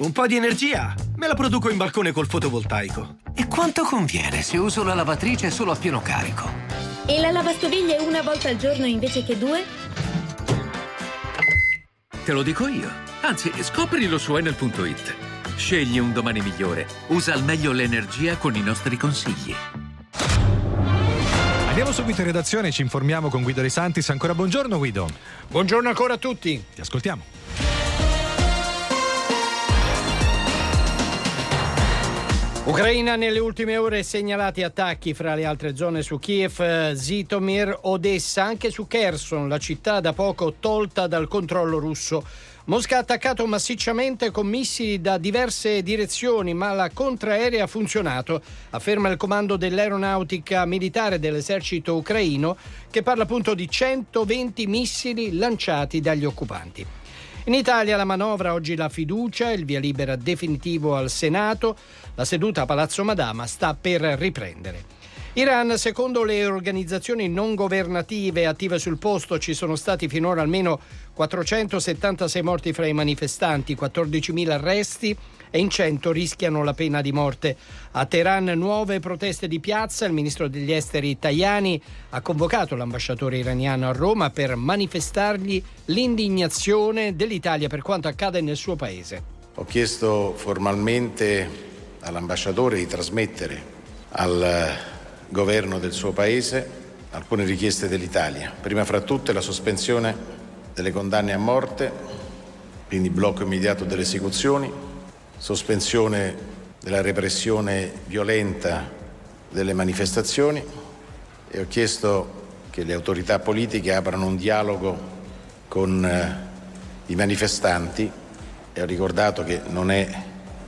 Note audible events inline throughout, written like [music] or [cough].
Un po' di energia me la produco in balcone col fotovoltaico. E quanto conviene se uso la lavatrice solo a pieno carico? E la lavastoviglie una volta al giorno invece che due? Te lo dico io. Anzi, scoprilo su Enel.it. Scegli un domani migliore. Usa al meglio l'energia con i nostri consigli. Andiamo subito in redazione, ci informiamo con Guido De Santis. Ancora buongiorno Guido. Buongiorno ancora a tutti. Ti ascoltiamo. Ucraina nelle ultime ore segnalati attacchi fra le altre zone su Kiev, Zitomir, Odessa, anche su Kherson, la città da poco tolta dal controllo russo. Mosca ha attaccato massicciamente con missili da diverse direzioni, ma la contraerea ha funzionato, afferma il comando dell'aeronautica militare dell'esercito ucraino, che parla appunto di 120 missili lanciati dagli occupanti. In Italia la manovra, oggi la fiducia, il via libera definitivo al Senato, la seduta a Palazzo Madama sta per riprendere. Iran, secondo le organizzazioni non governative attive sul posto, ci sono stati finora almeno 476 morti fra i manifestanti, 14.000 arresti e in 100 rischiano la pena di morte. A Teheran nuove proteste di piazza, il ministro degli esteri Tajani ha convocato l'ambasciatore iraniano a Roma per manifestargli l'indignazione dell'Italia per quanto accade nel suo paese. Ho chiesto formalmente all'ambasciatore di trasmettere al governo del suo paese alcune richieste dell'Italia. Prima fra tutte la sospensione delle condanne a morte, quindi blocco immediato delle esecuzioni, sospensione della repressione violenta delle manifestazioni e ho chiesto che le autorità politiche aprano un dialogo con eh, i manifestanti e ho ricordato che non è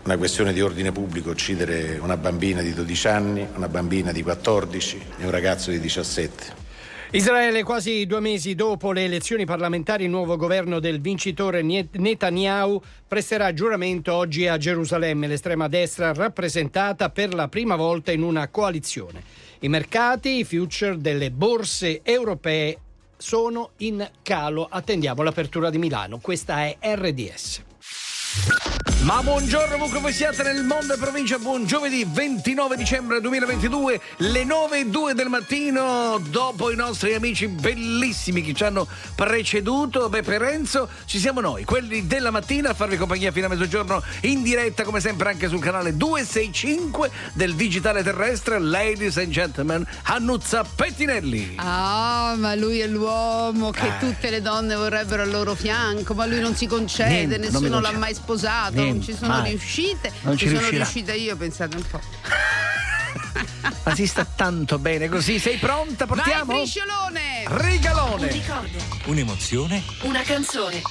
una questione di ordine pubblico uccidere una bambina di 12 anni, una bambina di 14 e un ragazzo di 17. Israele, quasi due mesi dopo le elezioni parlamentari, il nuovo governo del vincitore Netanyahu presterà giuramento oggi a Gerusalemme, l'estrema destra rappresentata per la prima volta in una coalizione. I mercati, i future delle borse europee sono in calo. Attendiamo l'apertura di Milano. Questa è RDS. Ma buongiorno ovunque voi siate nel mondo e provincia, buon giovedì 29 dicembre 2022, le 9 e 2 del mattino, dopo i nostri amici bellissimi che ci hanno preceduto, Beppe Renzo, ci siamo noi, quelli della mattina a farvi compagnia fino a mezzogiorno in diretta come sempre anche sul canale 265 del digitale terrestre, ladies and gentlemen, Annuzza Pettinelli. Ah, ma lui è l'uomo che eh. tutte le donne vorrebbero al loro fianco, ma lui non si concede, Niente, nessuno l'ha mai sposato. Niente non ci sono mai. riuscite, non ci, ci sono riuscita io, pensate un po'. Ma si sta tanto bene così, sei pronta? Portiamo? Vai! Rigalone! Un ricordo. Un'emozione. Una canzone.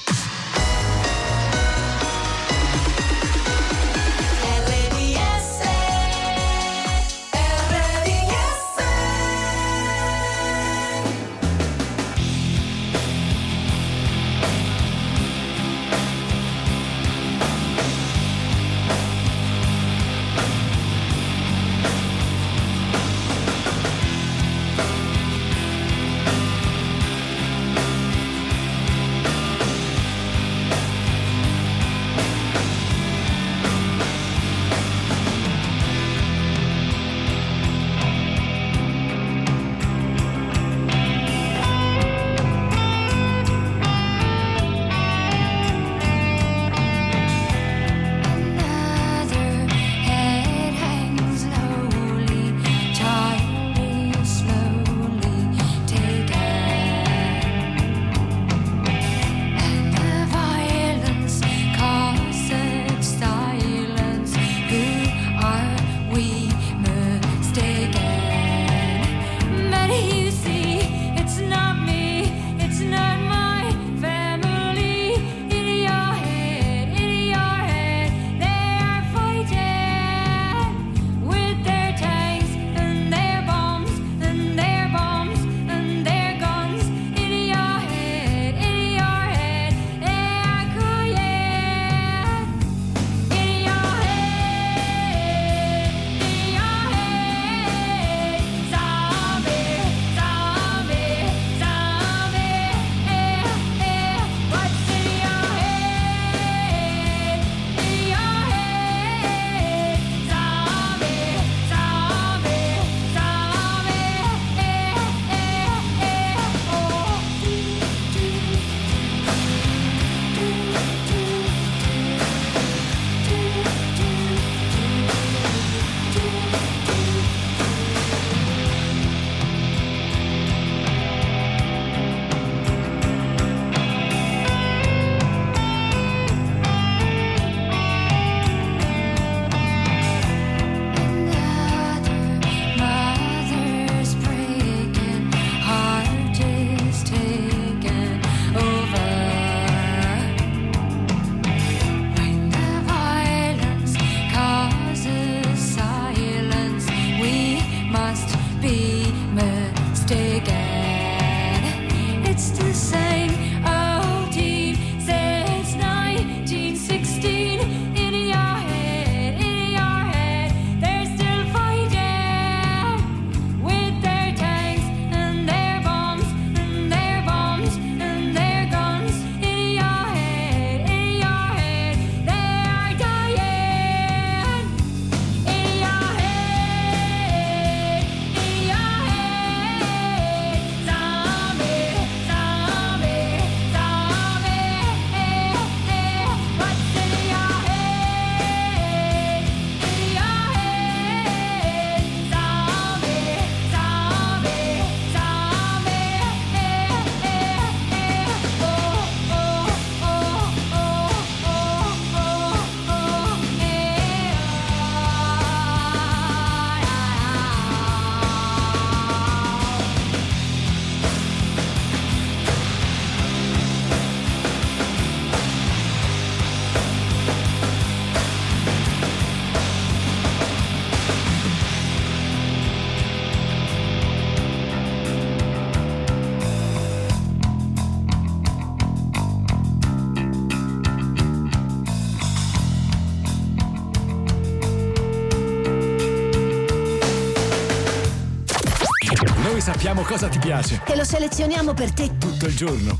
sappiamo cosa ti piace. E lo selezioniamo per te. Tutto il giorno.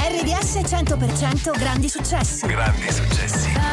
RDS 100% grandi successi. Grandi successi.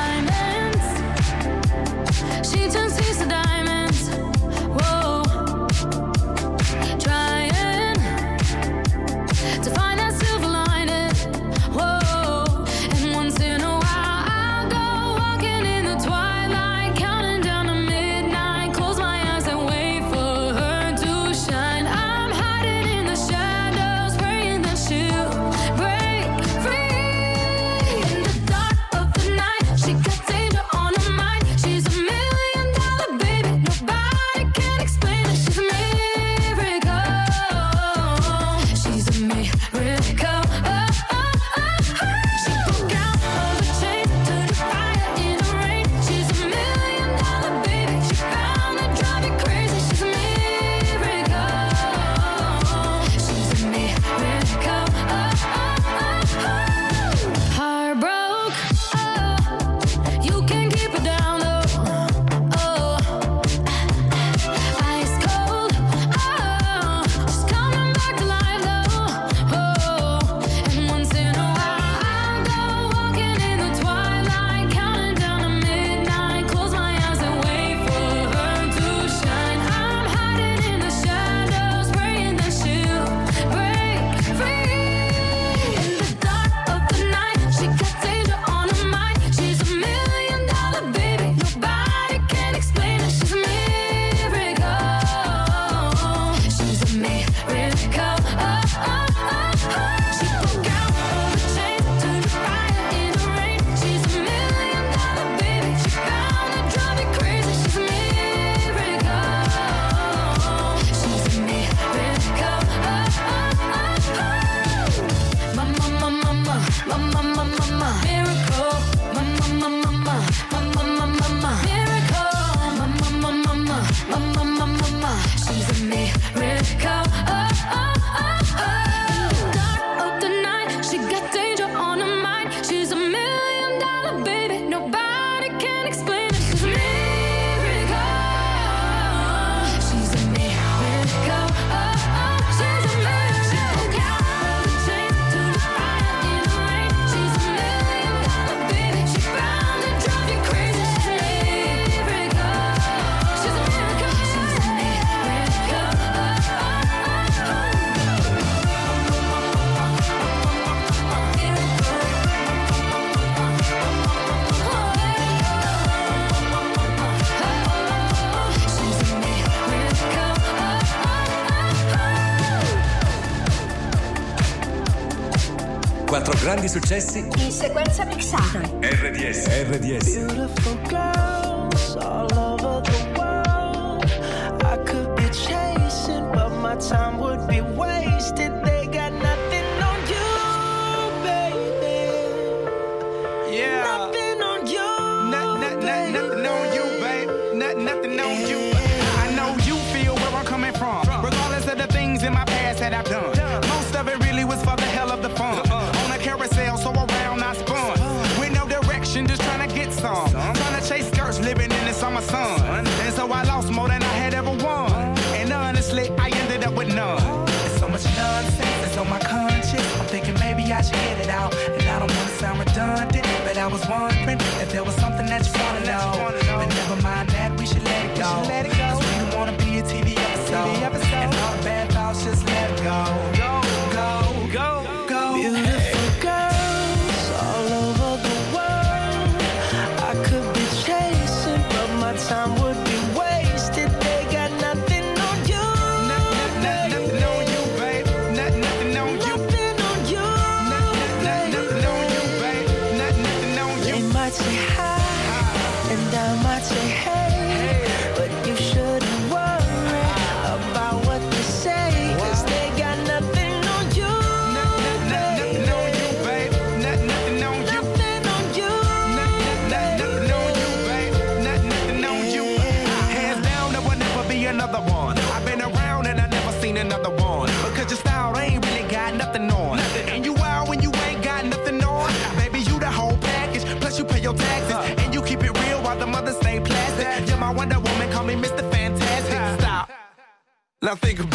Think about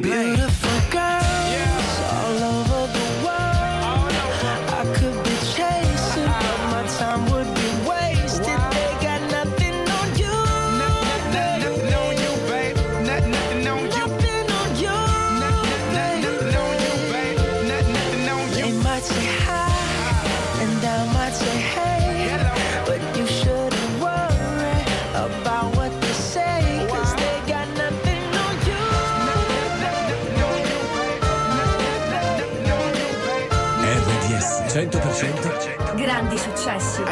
the. 帅气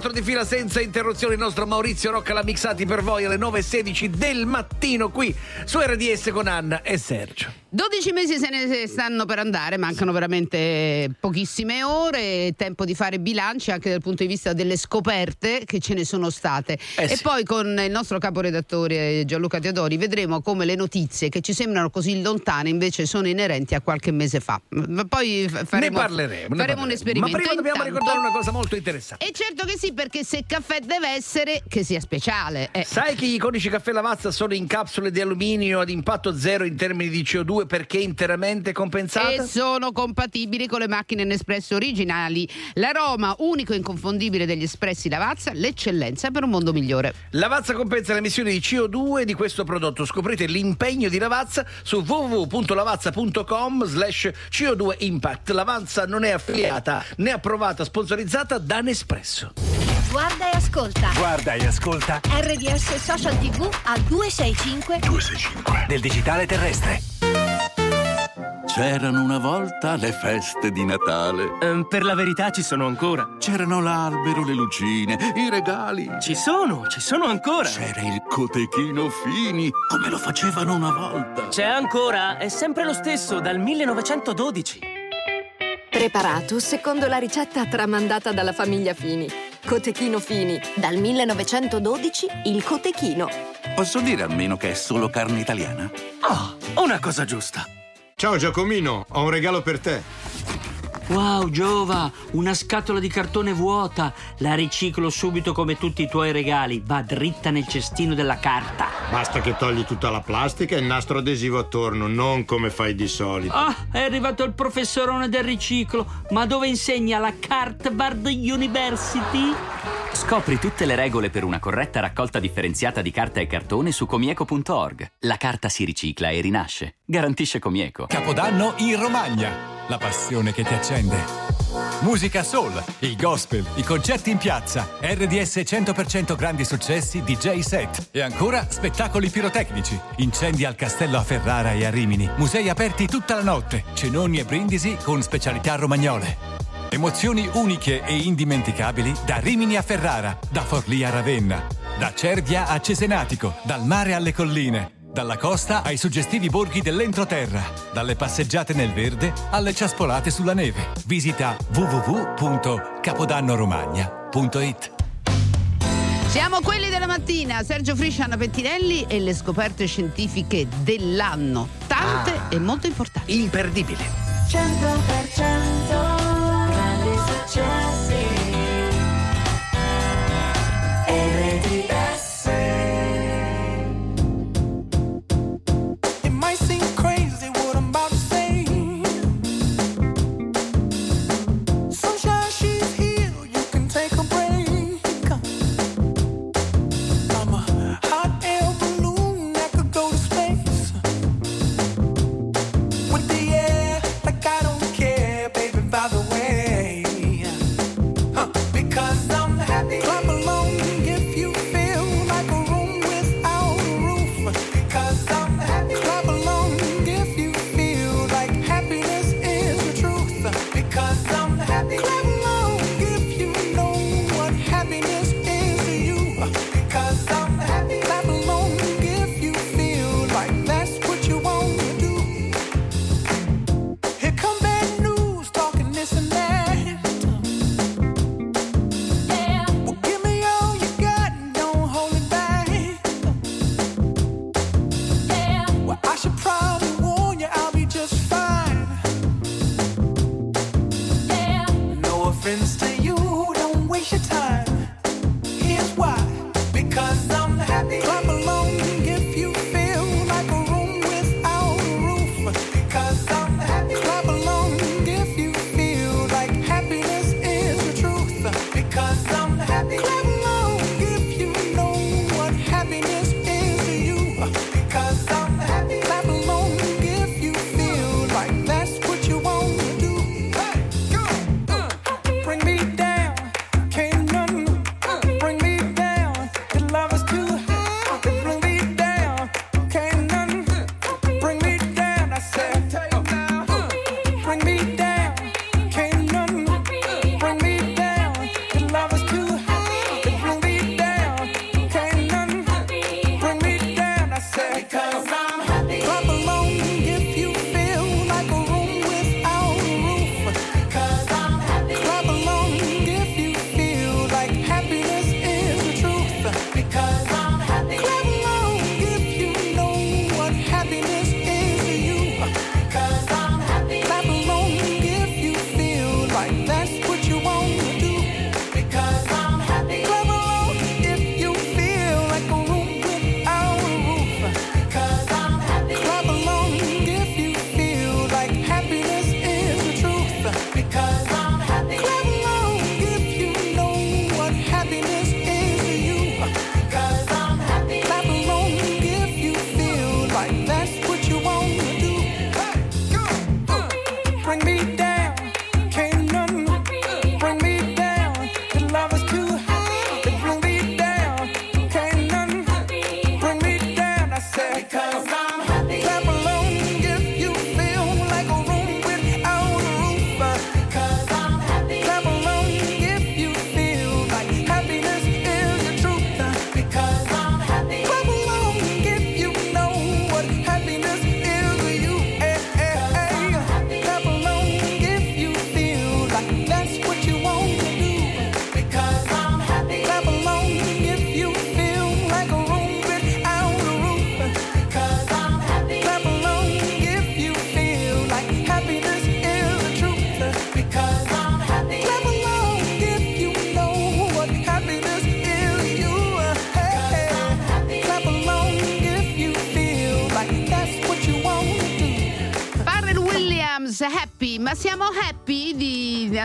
24 di fila senza interruzioni. Il nostro Maurizio Rocca l'ha mixati per voi alle 9.16 del mattino qui su RDS con Anna e Sergio. 12 mesi se ne stanno per andare, mancano veramente pochissime ore, tempo di fare bilanci anche dal punto di vista delle scoperte che ce ne sono state. Eh sì. E poi con il nostro caporedattore Gianluca Teodori vedremo come le notizie che ci sembrano così lontane invece sono inerenti a qualche mese fa. Poi faremo, ne parleremo, faremo ne un esperimento. Ma prima Intanto, dobbiamo ricordare una cosa molto interessante. E certo che sì, perché se caffè deve essere, che sia speciale. Eh. Sai che i codici caffè Lavazza sono in capsule di alluminio ad impatto zero in termini di CO2? Perché interamente compensata? E sono compatibili con le macchine Nespresso originali. L'aroma unico e inconfondibile degli espressi Lavazza, l'eccellenza per un mondo migliore. Lavazza compensa le emissioni di CO2 di questo prodotto. Scoprite l'impegno di Lavazza su www.lavazza.com slash CO2 Impact. Lavazza non è affiliata né approvata, sponsorizzata da Nespresso. Guarda e ascolta. Guarda e ascolta RDS Social TV a 265 265 del digitale terrestre. C'erano una volta le feste di Natale. Ehm, per la verità ci sono ancora. C'erano l'albero, le lucine, i regali. Ci sono, ci sono ancora. C'era il cotechino Fini, come lo facevano una volta. C'è ancora, è sempre lo stesso, dal 1912. Preparato secondo la ricetta tramandata dalla famiglia Fini. Cotechino Fini. Dal 1912 il Cotechino. Posso dire almeno che è solo carne italiana? Oh, una cosa giusta. Ciao Giacomino, ho un regalo per te. Wow, Giova, una scatola di cartone vuota. La riciclo subito come tutti i tuoi regali. Va dritta nel cestino della carta. Basta che togli tutta la plastica e il nastro adesivo attorno, non come fai di solito. Ah, è arrivato il professorone del riciclo. Ma dove insegna la Cartbard University? Scopri tutte le regole per una corretta raccolta differenziata di carta e cartone su comieco.org. La carta si ricicla e rinasce. Garantisce Comieco. Capodanno in Romagna. La passione che ti accende. Musica soul, il gospel, i concerti in piazza, RDS 100% grandi successi, DJ set e ancora spettacoli pirotecnici, incendi al castello a Ferrara e a Rimini, musei aperti tutta la notte, cenoni e brindisi con specialità romagnole. Emozioni uniche e indimenticabili da Rimini a Ferrara, da Forlì a Ravenna, da Cervia a Cesenatico, dal mare alle colline, dalla costa ai suggestivi borghi dell'entroterra, dalle passeggiate nel verde alle ciaspolate sulla neve. Visita www.capodannoromagna.it Siamo quelli della mattina, Sergio Friscia, Anna Pettinelli e le scoperte scientifiche dell'anno. Tante Ah. e molto importanti. Imperdibili. 100% grandi successi RDS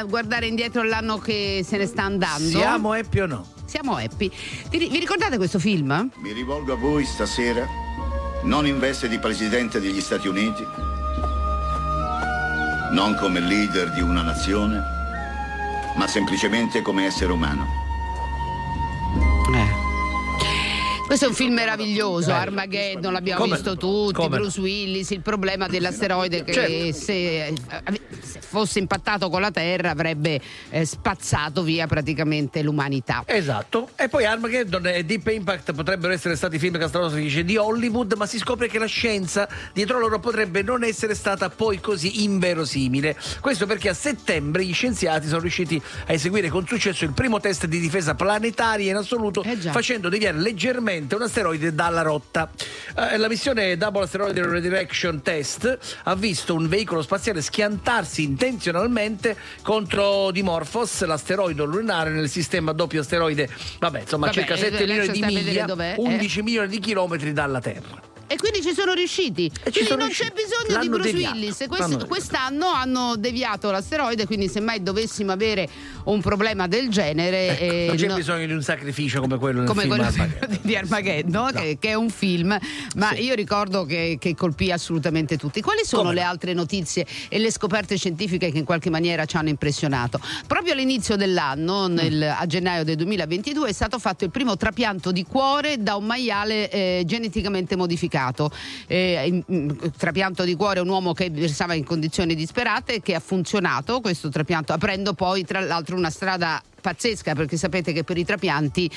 guardare indietro l'anno che se ne sta andando? Siamo happy o no? Siamo happy. Vi ricordate questo film? Mi rivolgo a voi stasera, non in veste di Presidente degli Stati Uniti, non come leader di una nazione, ma semplicemente come essere umano. Questo è un film meraviglioso. Armageddon, l'abbiamo Come visto tutti, Come Bruce Willis, il problema dell'asteroide che Certo. se, se fosse impattato con la Terra avrebbe eh, spazzato via praticamente l'umanità. Esatto, e poi Armageddon e Deep Impact potrebbero essere stati film catastrofici di Hollywood, ma si scopre che la scienza dietro loro potrebbe non essere stata poi così inverosimile. Questo perché a settembre gli scienziati sono riusciti a eseguire con successo il primo test di difesa planetaria in assoluto, facendo deviare leggermente un asteroide dalla rotta. Eh, la missione Double Asteroid Redirection Test ha visto un veicolo spaziale schiantarsi intenzionalmente contro Dimorphos, l'asteroide lunare nel sistema doppio asteroide, vabbè, insomma, Vabbè, circa eh, 7 milioni lascia di miglia, dov'è, eh. 11 milioni di chilometri dalla Terra. E quindi ci sono riusciti. quindi sono non riusciti. c'è bisogno di L'hanno Bruce deviato. Willis. Quest- quest'anno hanno deviato l'asteroide, quindi semmai dovessimo avere un problema del genere. eh, non c'è no- bisogno di un sacrificio come quello come film quello Armageddon. di Armageddon, [laughs] che, che è un film, ma io ricordo che, che colpì assolutamente tutti. Quali sono Come le altre notizie e le scoperte scientifiche che in qualche maniera ci hanno impressionato? Proprio all'inizio dell'anno, nel- a gennaio del 2022, è stato fatto il primo trapianto di cuore da un maiale eh, geneticamente modificato. Eh, in- in- trapianto di cuore un uomo che versava in condizioni disperate che ha funzionato questo trapianto, aprendo poi tra l'altro una strada pazzesca perché sapete che per i trapianti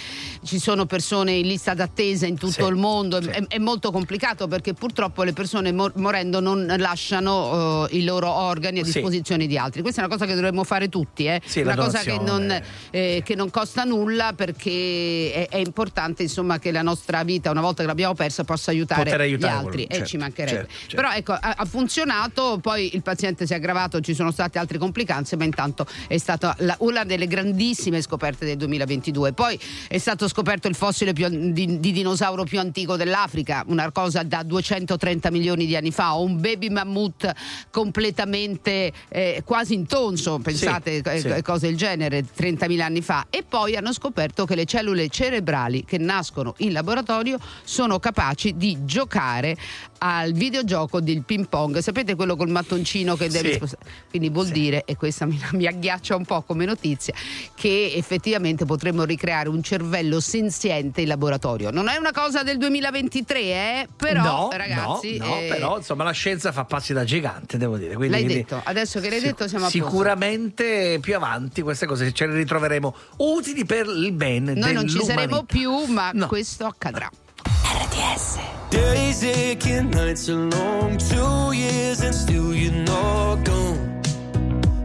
ci sono persone in lista d'attesa in tutto Sì, il mondo. È, è molto complicato perché purtroppo le persone mor- morendo non lasciano eh, i loro organi a Sì. disposizione di altri. Questa è una cosa che dovremmo fare tutti eh. Sì, una cosa che non, eh, che non costa nulla perché è, è importante insomma che la nostra vita una volta che l'abbiamo persa possa aiutare, gli altri. Quello, e certo, ci mancherebbe. certo, certo. però ecco ha, ha funzionato poi il paziente si è aggravato ci sono state altre complicanze ma intanto è stata la- una delle grandissime scoperte del 2022 poi è stato scoperto il fossile più di, di dinosauro più antico dell'Africa una cosa da 230 milioni di anni fa un baby mammut completamente eh, quasi intonso pensate Sì, eh, sì. cose del genere 30.000 anni fa. E poi hanno scoperto che le cellule cerebrali che nascono in laboratorio sono capaci di giocare al videogioco del ping pong. Sapete quello col mattoncino che deve Sì. spostare quindi vuol dire e questa mi, [laughs] mi agghiaccia un po' come notizia che effettivamente potremmo ricreare un cervello senziente in laboratorio non è una cosa del 2023 eh? però no, ragazzi no, no, eh, però insomma la scienza fa passi da gigante, devo dire. Quindi, l'hai quindi detto adesso che l'hai sic- detto siamo a posto Sicuramente più avanti queste cose ce le ritroveremo utili per il bene noi non ci saremo più ma questo accadrà RDS Days aching, nights are long, two years and still you're not gone.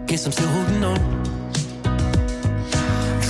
Guess I'm still holding on.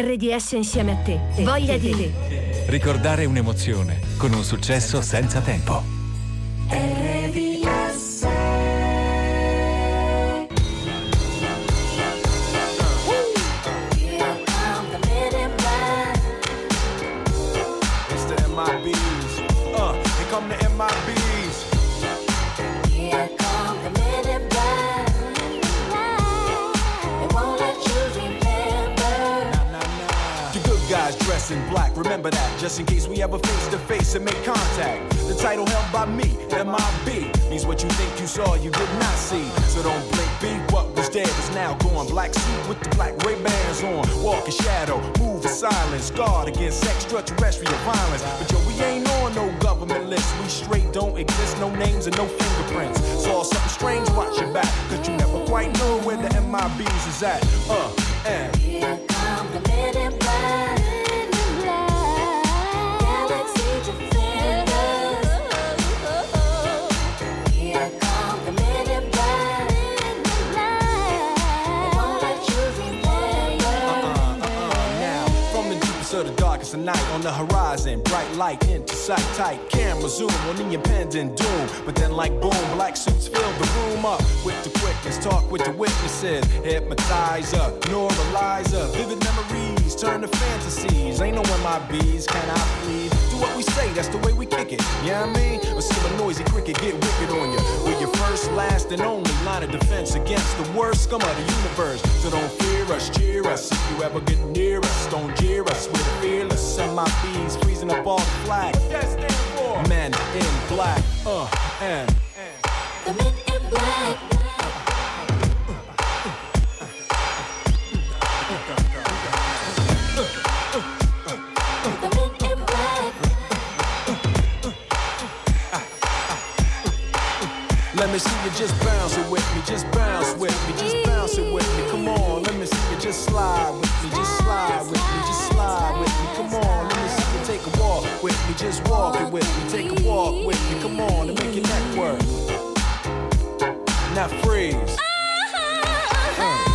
RDS insieme a te. Voglia di [laughs] te. Ricordare un'emozione con un successo senza tempo. Fearless. MIBs freezing up all flag. Men in black, uh, and. The men in black. The men in black. Let me see you just bounce it with me, just bounce with me, just bounce it with me. Come on, let me see you just slide with me, just slide with me, just slide with me. With me, just walk it with me, take a walk with me. Come on, and make your neck work. Now freeze. Uh.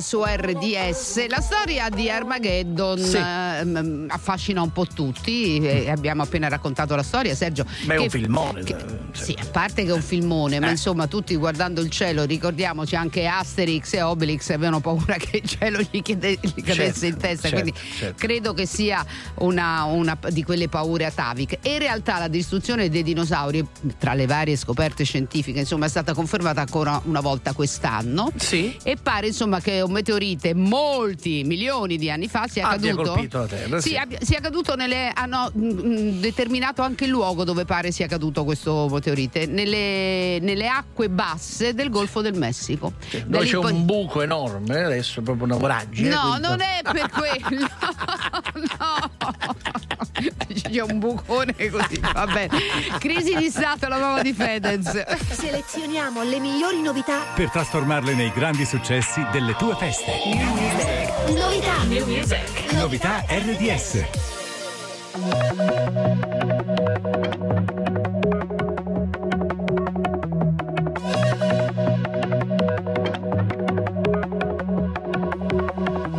Su RDS. La storia di Armageddon Sì. ehm, affascina un po' tutti. e abbiamo appena raccontato la storia, Sergio. Beh, è un filmone. che- sì, a parte che è un filmone, ma Eh. insomma, tutti guardando il cielo, ricordiamoci anche Asterix e Obelix avevano paura che il cielo gli, chiede- gli cadesse Certo, in testa. certo, quindi certo. credo che sia una, una di quelle paure ataviche. E in realtà la distruzione dei dinosauri, tra le varie scoperte scientifiche, insomma, è stata confermata ancora una volta quest'anno. Sì. E pare insomma che un meteorite molti milioni di anni fa sia Abbia caduto. colpito la Terra, sì. abbia- sia caduto nelle. hanno mm, mm, determinato anche il luogo dove pare sia caduto questo meteorite, nelle, nelle acque basse del Golfo del Messico. Da Dove c'è poi- un buco enorme, adesso proprio una voragine. No, quindi- non è per quello. [laughs] c'è un bucone così, va bene. Crisi di Stato, la nuova di Fedez. Selezioniamo le migliori novità. Per trasformarle nei grandi successi delle tue feste. Novità. New music. Novità RDS.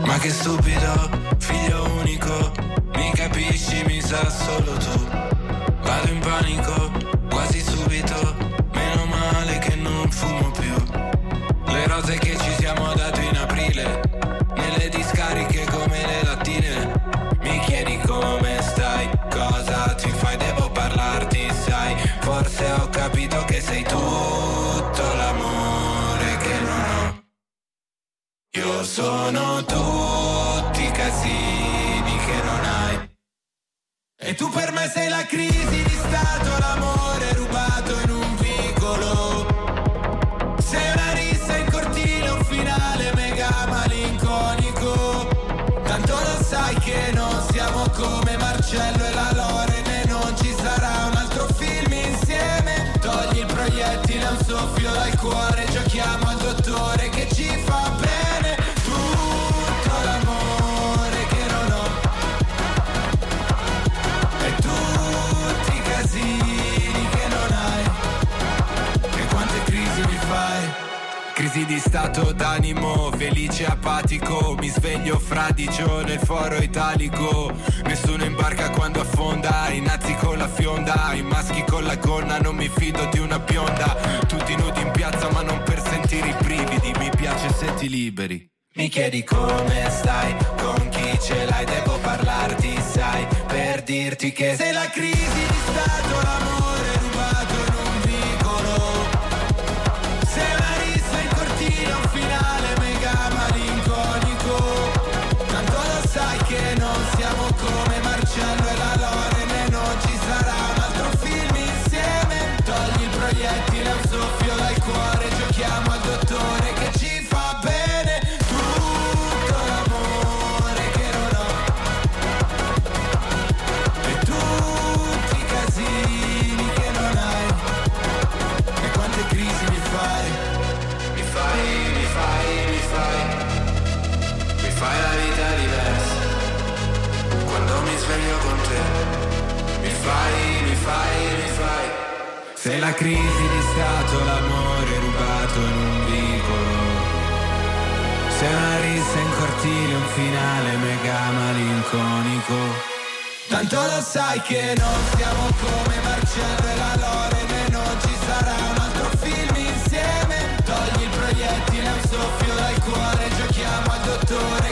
Ma che stupido, figlio unico, mi capisci, mi sa solo tu. Vado in panico, sono tutti casini che non hai. E tu per me sei la crisi di stato, l'amore rubato in un vicolo. Sei una rissa in cortile, un finale mega malinconico. Tanto lo sai che non di stato d'animo, felice apatico. Mi sveglio fradicio nel foro italico. Nessuno imbarca quando affonda I nazi con la fionda I maschi con la gonna Non mi fido di una bionda. Tutti nudi in piazza ma non per sentire i brividi. Mi piace se ti liberi. Mi chiedi come stai, con chi ce l'hai, devo parlarti, sai, per dirti che sei la crisi di stato, l'amore crisi di stato, l'amore rubato in un vicolo. Sei una rissa in cortile, un finale mega malinconico. Tanto lo sai che non siamo come Marcello e la Loren e non ci sarà un altro film insieme. Togli il proiettile un soffio dal cuore, giochiamo al dottore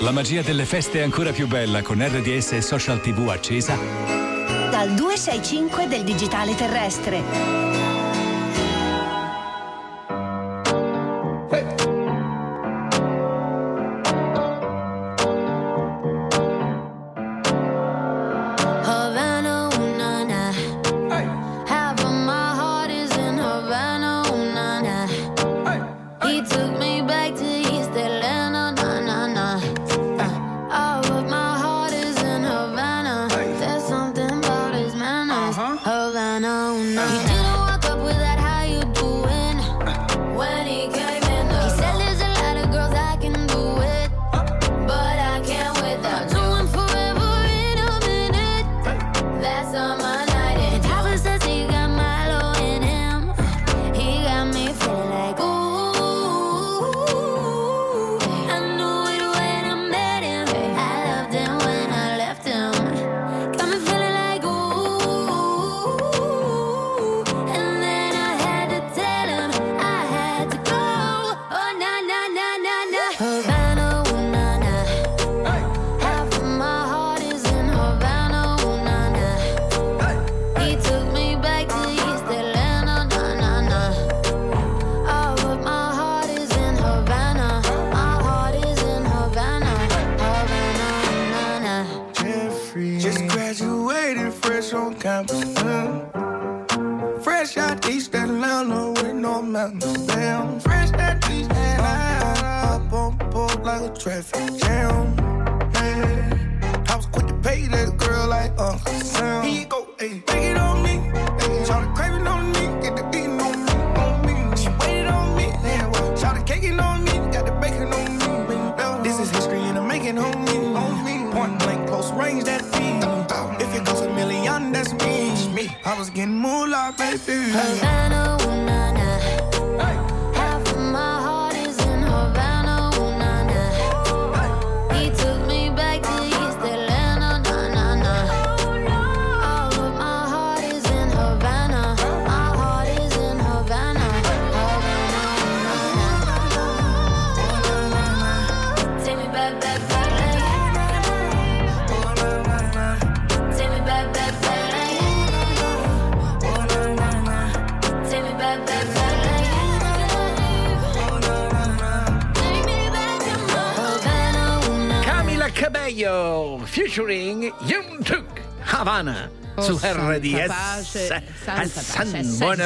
La magia delle feste è ancora più bella con RDS e Social TV accesa. Dal 265 del digitale terrestre.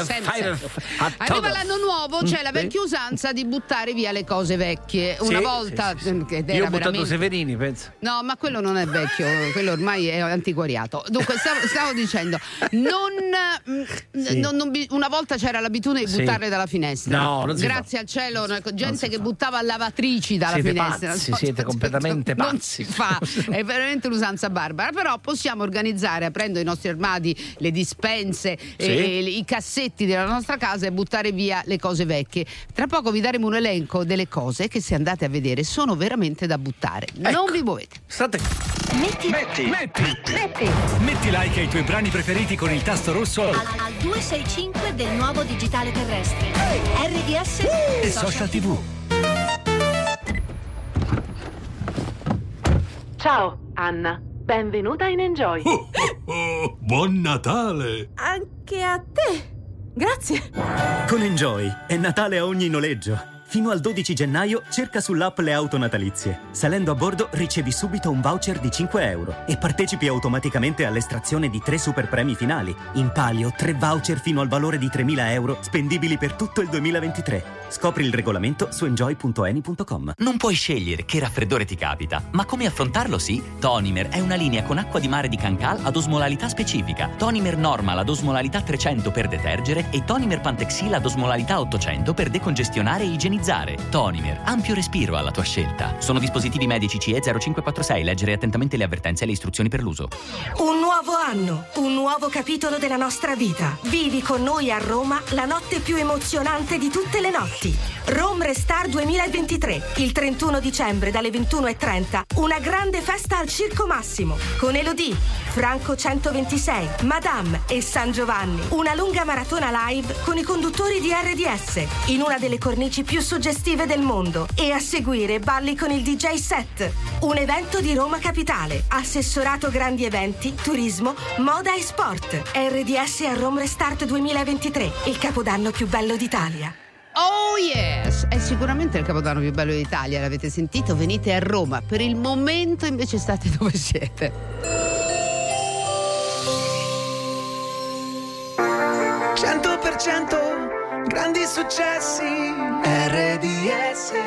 Sen- a Arriva l'anno nuovo, c'è la vecchia usanza di buttare via le cose vecchie. Una volta Io ho buttato Severini, penso. No, ma quello non è vecchio, quello ormai è antiquariato. Dunque, stavo, stavo dicendo, non, mm, Sì. non- non bi- una volta c'era l'abitudine di Sì. buttarle dalla finestra. No, non si Grazie al cielo, no, gente che buttava lavatrici dalla Siete finestra. pazzi, No, siete [laughs] completamente non pazzi. si fa, è veramente un'usanza barbara. Però possiamo organizzare, aprendo i nostri armadi, le dispense e i cassetti della nostra casa e buttare via le cose vecchie. Tra poco vi daremo un elenco delle cose che, se andate a vedere, sono veramente da buttare. Non vi muovete. State. Metti, metti, metti, metti like ai tuoi brani preferiti con il tasto rosso Al, al 265 del nuovo digitale terrestre. RDS e social tv. Ciao, Anna. Benvenuta in Enjoy. Oh, buon Natale! Anche a te. Grazie. Con Enjoy è Natale a ogni noleggio. Fino al 12 gennaio cerca sull'app le auto natalizie. Salendo a bordo ricevi subito un voucher di 5 euro e partecipi automaticamente all'estrazione di tre super premi finali. In palio tre voucher fino al valore di 3.000 euro spendibili per tutto il 2023. Scopri il regolamento su enjoy.eni.com. Non puoi scegliere che raffreddore ti capita, ma come affrontarlo sì? Tonimer è una linea con acqua di mare di Cancal ad osmolarità specifica. Tonimer Normal ad osmolarità 300 per detergere e Tonimer Pantexil ad osmolarità 800 per decongestionare e igienizzare. Tonimer, ampio respiro alla tua scelta. Sono dispositivi medici CE 0546. Leggere attentamente le avvertenze e le istruzioni per l'uso. Un nuovo anno, un nuovo capitolo della nostra vita. Vivi con noi a Roma la notte più emozionante di tutte le notti. Rome Restar 2023, il 31 dicembre dalle 21.30, una grande festa al Circo Massimo, con Elodie, Franco 126, Madame e San Giovanni. Una lunga maratona live con i conduttori di RDS, in una delle cornici più suggestive del mondo. E a seguire balli con il DJ set. Un evento di Roma Capitale, assessorato grandi eventi, turismo, moda e sport. RDS a Rome Restart 2023, il capodanno più bello d'Italia. Oh yes! È sicuramente il capodanno più bello d'Italia, l'avete sentito? Venite a Roma. Per il momento invece state [laughs] dove siete. 100% grandi successi RDS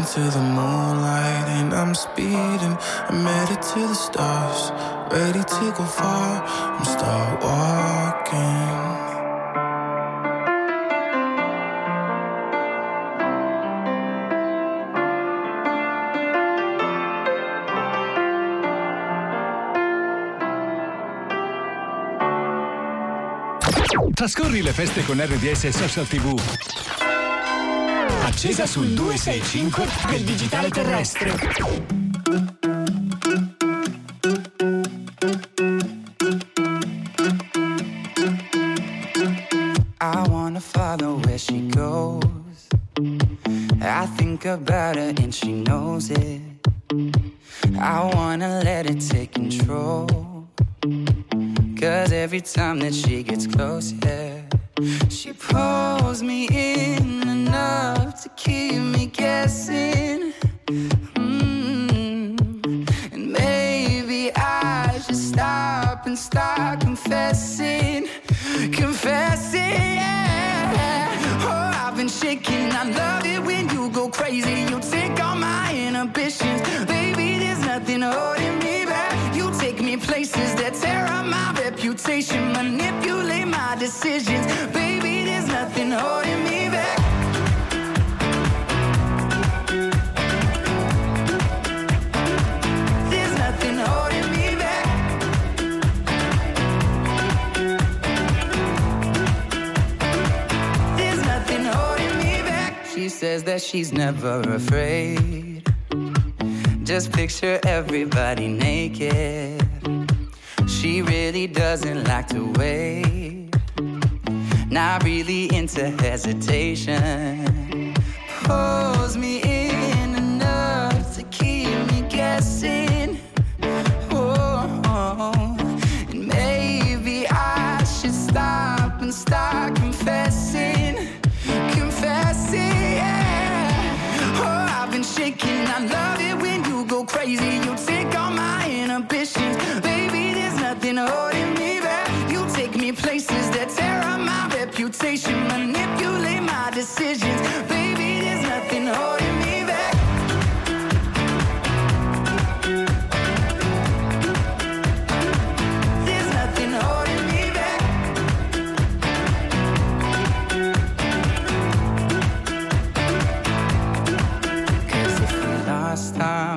Racing to the moonlight and I'm speeding. I'm headed to the stars, ready to go far. I'm start walking. Trascorri le feste con RDS Social TV. Accesa sul 265 del digitale terrestre. About her and she knows it. I wanna let it take control. Cause every time that she gets close, yeah, she pulls me in decisions, baby. There's nothing holding me back. There's nothing holding me back. There's nothing holding me back. She says that she's never afraid. Just picture everybody naked. She really doesn't like to wait. Not really into hesitation. Pulls me that tear up my reputation, manipulate my decisions, baby.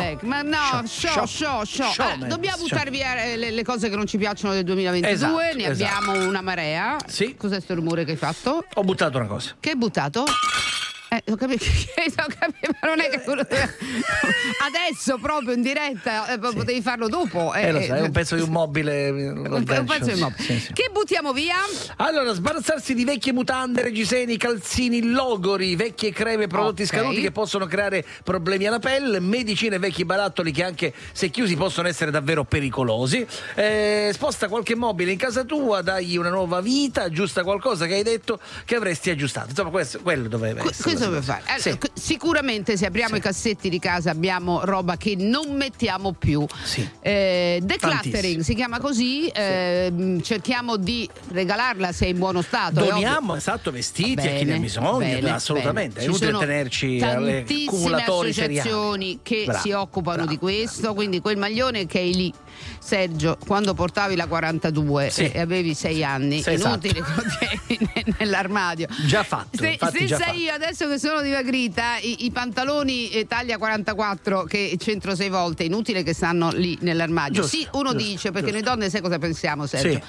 Back. Ma no, Shawn- show, show, show. Shawn Eh, dobbiamo buttare via eh, le, le cose che non ci piacciono del 2022, Esatto, ne esatto. abbiamo una marea. Sì. Cos'è sto rumore che hai fatto? Ho buttato una cosa. Che hai buttato? Eh, ho capito, ho [laughs] capito, ma non è che [laughs] adesso proprio in diretta eh, potevi farlo dopo. Eh, lo sai, è un pezzo di un mobile. [laughs] Un, un pezzo di mobile. Che buttiamo via? Allora, sbarazzarsi di vecchie mutande, reggiseni, calzini, logori, vecchie creme, prodotti Ok. scaduti che possono creare problemi alla pelle, medicine vecchi barattoli che anche se chiusi possono essere davvero pericolosi. Eh, sposta qualche mobile in casa tua, dagli una nuova vita, aggiusta qualcosa che hai detto che avresti aggiustato. Insomma, questo, quello doveva essere. Questo la deve fare. Allora, c- Sicuramente se apriamo i cassetti di casa abbiamo roba che non mettiamo più. Eh, decluttering si chiama così, ehm, cerchiamo di regalarla se è in buono stato. è Doniamo esatto vestiti a chi Bene, ne ha bisogno, bene, assolutamente. bene. È inutile tenerci alle accumulatori seriali. associazioni che Bravo, si occupano di questo, quindi quel maglione che hai lì. Sergio, quando portavi la 42 Sì. e avevi 6 anni, esatto. inutile [laughs] ne- nell'armadio. Già fatto, Se, infatti già senza fatto. io adesso che sono dimagrita, i, i pantaloni eh, taglia 44 che c'entro sei volte, inutile che stanno lì nell'armadio. Giusto, sì, uno giusto, dice, perché giusto. noi donne sai cosa pensiamo, Sergio? Sì.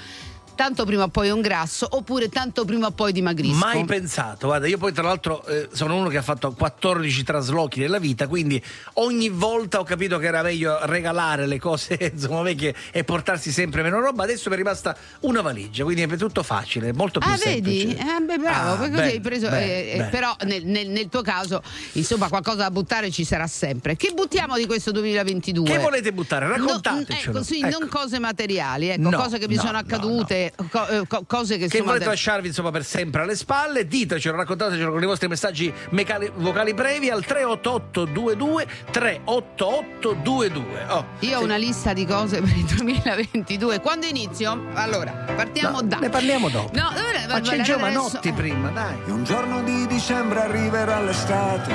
Tanto prima o poi è un grasso, oppure tanto prima o poi dimagrisco. Mai pensato, guarda, io poi tra l'altro eh, sono uno che ha fatto 14 traslochi nella vita, quindi ogni volta ho capito che era meglio regalare le cose [laughs] insomma, vecchie e portarsi sempre meno roba. Adesso mi è rimasta una valigia, quindi è tutto facile, molto più Ah, semplice. vedi? Eh, beh, bravo, Ah, perché bene, hai preso. bene, eh, eh, bene. però nel, nel- nel tuo caso, insomma, qualcosa da buttare ci sarà sempre. Che buttiamo di questo 2022? Che volete buttare? Raccontatecelo. No, ecco, sì, Ecco. non cose materiali, ecco, No, cose che vi no, sono no, accadute, co- eh, co- cose che, Che insomma, volete lasciarvi insomma per sempre alle spalle, ditecelo, raccontatecelo con i vostri messaggi mecali- vocali brevi al 388 22 388 22. Oh, Io ho una lista di cose per il 2022. Quando inizio? Allora, partiamo da. ne parliamo dopo. No, dove- Ma c'è adesso- Giovanotti prima, dai. E un giorno di dicembre arriverà l'estate,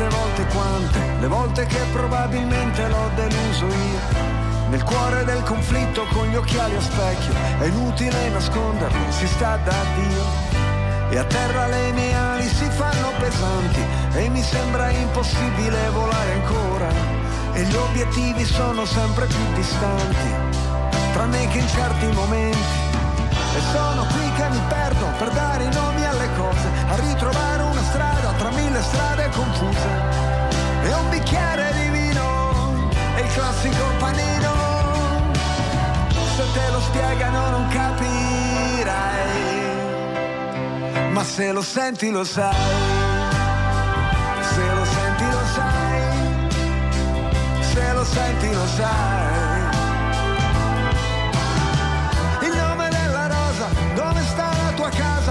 Tante volte quante, le volte che probabilmente l'ho deluso io. Nel cuore del conflitto con gli occhiali a specchio, è inutile nasconderlo, si sta da Dio. E a terra le mie ali si fanno pesanti e mi sembra impossibile volare ancora. E gli obiettivi sono sempre più distanti, tranne che in certi momenti. E sono qui che mi perdo per dare i nomi alle cose, a ritrovare una strada tra strade confuse. E un bicchiere di vino, è il classico panino. Se te lo spiegano non capirai, ma se lo senti lo sai. Se lo senti lo sai, se lo senti lo sai. Il nome della rosa, dove sta la tua casa?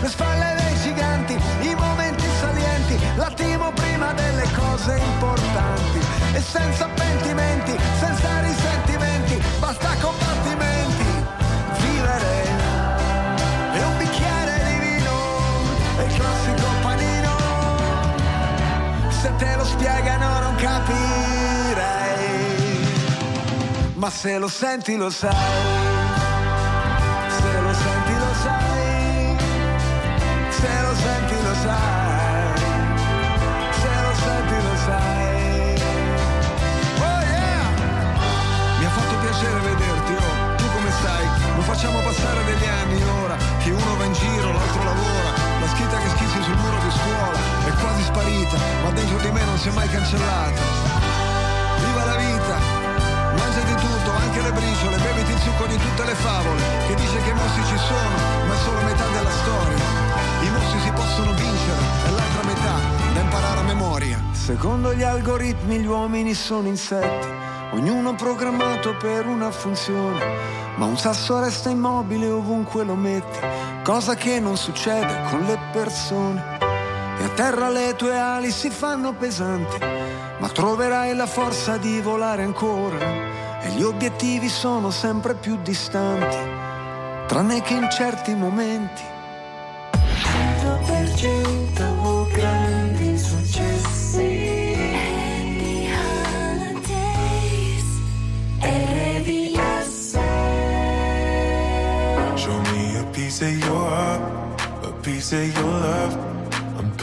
Le spalle dei giganti, i momenti salienti, l'attimo prima delle cose importanti. E senza pentimenti, senza risentimenti, basta combattimenti, vivere. E un bicchiere di vino, è il classico panino. Se te lo spiegano non capirai ma se lo senti lo sai, vita, ma dentro di me non si è mai cancellata. Viva la vita, mangia di tutto, anche le briciole, beviti il succo di tutte le favole, che dice che i mossi ci sono, ma è solo metà della storia. I mossi si possono vincere, è l'altra metà da imparare a memoria. Secondo gli algoritmi gli uomini sono insetti, ognuno programmato per una funzione. Ma un sasso resta immobile ovunque lo metti, cosa che non succede con le persone. E a terra le tue ali si fanno pesanti, ma troverai la forza di volare ancora. E gli obiettivi sono sempre più distanti, tranne che in certi momenti. 100% grandi successi. Show me a piece of your heart, a piece of your love.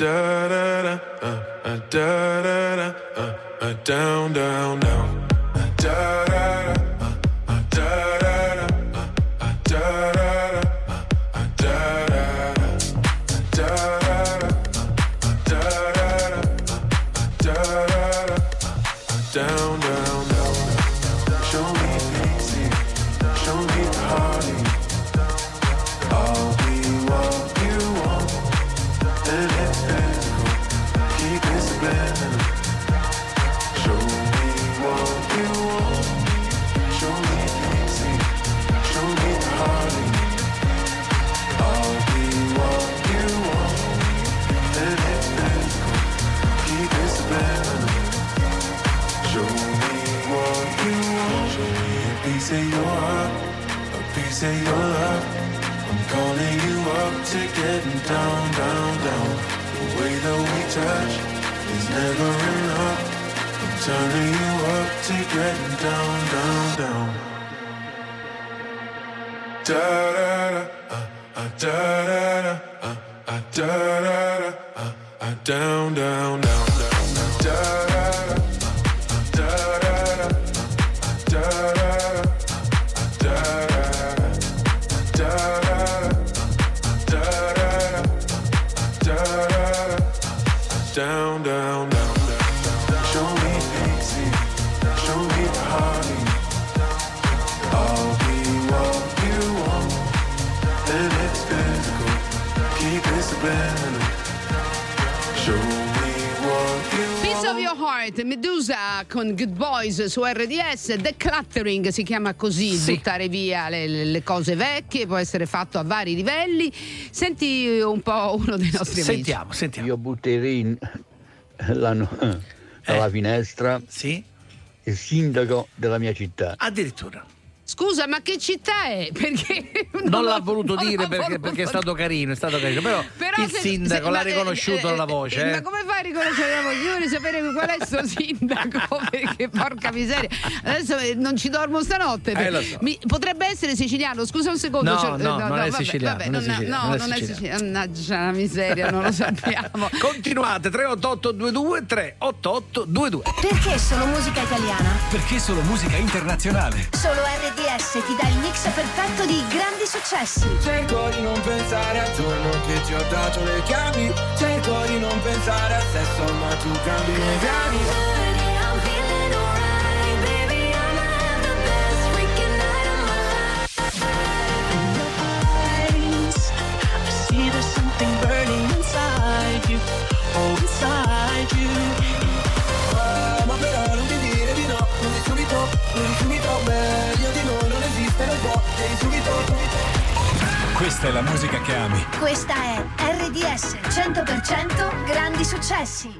Da da da, uh, uh, da da da, uh, uh, down, down, down. Uh, da da da, getting down, down, down. Da da da, uh, uh, da da da, uh, uh, da da da, uh, uh, down, down, down, down, down. Da da da, uh, uh, da da da, uh, uh, da da da, uh, uh, da da da. Da da da, da da da, down, down. Piece of Your Heart, Medusa con Good Boys su RDS, Decluttering si chiama così, buttare via le, le- cose vecchie, può essere fatto a vari livelli. Senti un po' uno dei nostri amici. sentiamo. Io butterei l'anno dalla finestra il sindaco della mia città. Addirittura. Scusa, ma che città è? [laughs] Perché Non l'ha voluto non dire l'ha perché, voluto perché è stato carino, è stato carino. Però, Però il se- sindaco se- l'ha ma- riconosciuto eh, dalla eh, voce. Ma eh. come fai a riconoscere la voce? Io vorrei sapere qual è sto [laughs] sindaco, [laughs] perché porca miseria. Adesso eh, non ci dormo stanotte. Eh, so. Mi- potrebbe essere siciliano, scusa un secondo. No, cioè, no, non è siciliano, vabbè, non è non- siciliano, no, non è non siciliano. Mannaggia la miseria, non lo sappiamo. Continuate 38822 38822. Perché solo musica italiana? Perché solo musica internazionale? Solo RDS ti dà il mix perfetto di grandi successi. Cerco di non pensare al giorno che ti ho dato le chiavi Cerco di non pensare al sesso ma tu cambi i miei Questa è la musica che ami. Questa è RDS 100% grandi successi.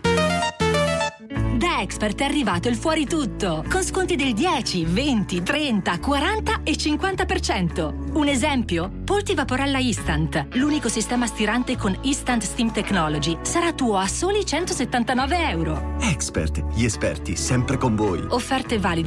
Da Expert è arrivato il fuori tutto, con sconti del 10, 20, 30, 40 e 50%. Un esempio? Polti Vaporella Instant, l'unico sistema stirante con Instant Steam Technology, sarà tuo a soli 179 euro. Expert, gli esperti sempre con voi. Offerte valide